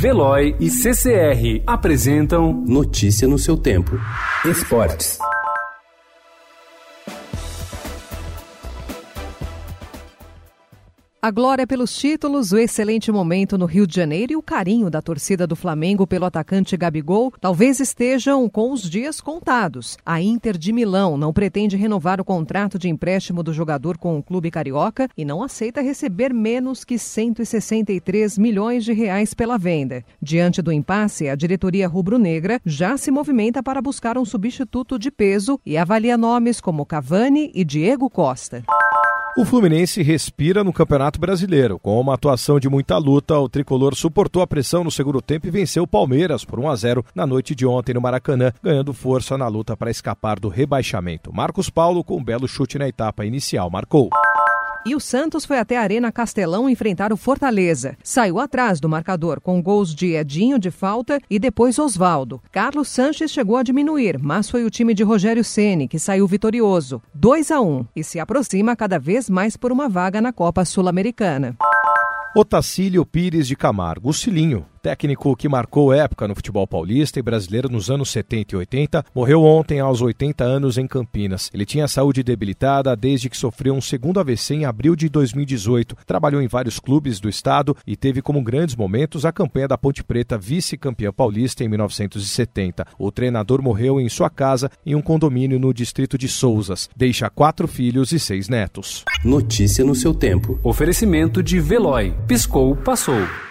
Veloy e CCR apresentam Notícia no seu tempo. Esportes. A glória pelos títulos, o excelente momento no Rio de Janeiro e o carinho da torcida do Flamengo pelo atacante Gabigol talvez estejam com os dias contados. A Inter de Milão não pretende renovar o contrato de empréstimo do jogador com o clube carioca e não aceita receber menos que 163 milhões de reais pela venda. Diante do impasse, a diretoria rubro-negra já se movimenta para buscar um substituto de peso e avalia nomes como Cavani e Diego Costa. O Fluminense respira no Campeonato Brasileiro. Com uma atuação de muita luta, o tricolor suportou a pressão no segundo tempo e venceu o Palmeiras por 1 a 0 na noite de ontem no Maracanã, ganhando força na luta para escapar do rebaixamento. Marcos Paulo, com um belo chute na etapa inicial, marcou. E o Santos foi até a Arena Castelão enfrentar o Fortaleza. Saiu atrás do marcador com gols de Edinho de falta e depois Oswaldo. Carlos Sanches chegou a diminuir, mas foi o time de Rogério Ceni que saiu vitorioso, 2 a 1, e se aproxima cada vez mais por uma vaga na Copa Sul-Americana. Otacílio Pires de Camargo, o Cilinho, técnico que marcou época no futebol paulista e brasileiro nos anos 70 e 80, morreu ontem aos 80 anos em Campinas. Ele tinha saúde debilitada desde que sofreu um segundo AVC em abril de 2018. Trabalhou em vários clubes do estado e teve como grandes momentos a campanha da Ponte Preta, vice-campeã paulista em 1970. O treinador morreu em sua casa em um condomínio no distrito de Souzas. Deixa quatro filhos e seis netos. Notícia no seu tempo. Oferecimento de Veloy. Piscou, passou.